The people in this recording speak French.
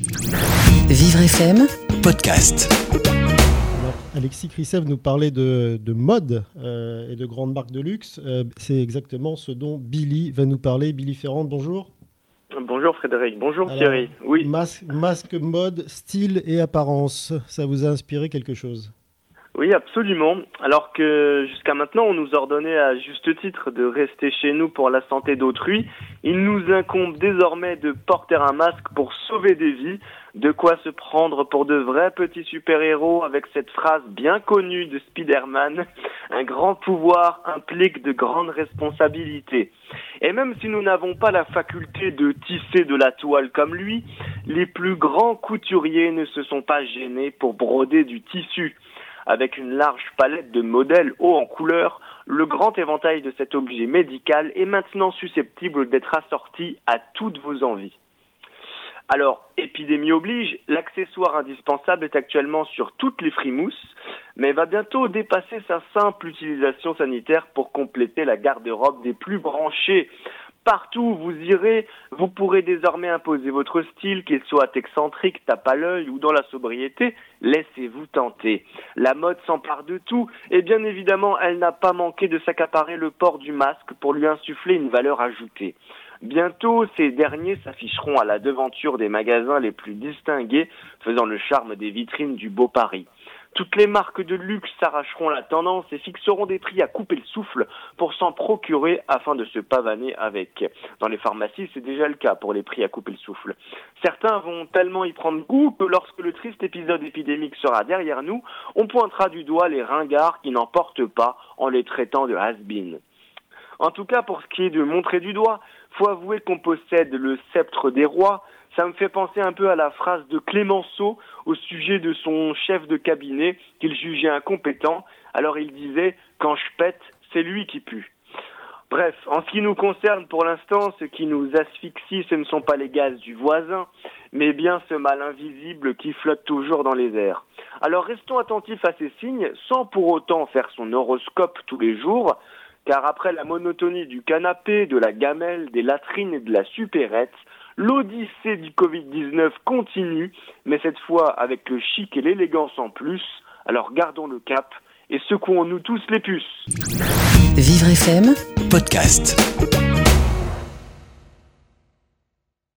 Vivre FM, podcast. Alors, Alexis Chrisev nous parlait de, de mode euh, et de grandes marques de luxe. Euh, c'est exactement ce dont Billy va nous parler. Billy Ferrand, bonjour. Bonjour Frédéric, bonjour Alors, Thierry. Oui, Masque, masque, mode, style et apparence. Ça vous a inspiré quelque chose? Oui, absolument. Alors que jusqu'à maintenant, on nous ordonnait à juste titre de rester chez nous pour la santé d'autrui, il nous incombe désormais de porter un masque pour sauver des vies. De quoi se prendre pour de vrais petits super-héros avec cette phrase bien connue de Spider-Man. Un grand pouvoir implique de grandes responsabilités. Et même si nous n'avons pas la faculté de tisser de la toile comme lui, les plus grands couturiers ne se sont pas gênés pour broder du tissu. Avec une large palette de modèles hauts en couleur, le grand éventail de cet objet médical est maintenant susceptible d'être assorti à toutes vos envies. Alors, épidémie oblige, l'accessoire indispensable est actuellement sur toutes les frimousses, mais va bientôt dépasser sa simple utilisation sanitaire pour compléter la garde-robe des plus branchés. Partout où vous irez, vous pourrez désormais imposer votre style, qu'il soit excentrique, tape à l'œil ou dans la sobriété. Laissez-vous tenter. La mode s'empare de tout et bien évidemment, elle n'a pas manqué de s'accaparer le port du masque pour lui insuffler une valeur ajoutée. Bientôt, ces derniers s'afficheront à la devanture des magasins les plus distingués, faisant le charme des vitrines du beau Paris. Toutes les marques de luxe s'arracheront la tendance et fixeront des prix à couper le souffle pour s'en procurer afin de se pavaner avec. Dans les pharmacies, c'est déjà le cas pour les prix à couper le souffle. Certains vont tellement y prendre goût que lorsque le triste épisode épidémique sera derrière nous, on pointera du doigt les ringards qui n'en portent pas en les traitant de has-been. En tout cas, pour ce qui est de montrer du doigt, faut avouer qu'on possède le sceptre des rois. Ça me fait penser un peu à la phrase de Clémenceau au sujet de son chef de cabinet qu'il jugeait incompétent. Alors il disait quand je pète, c'est lui qui pue. Bref, en ce qui nous concerne pour l'instant, ce qui nous asphyxie, ce ne sont pas les gaz du voisin, mais bien ce mal invisible qui flotte toujours dans les airs. Alors restons attentifs à ces signes, sans pour autant faire son horoscope tous les jours, car après la monotonie du canapé, de la gamelle, des latrines et de la supérette, l'odyssée du Covid-19 continue, mais cette fois avec le chic et l'élégance en plus. Alors gardons le cap et secouons-nous tous les puces. Vivre FM, Podcast.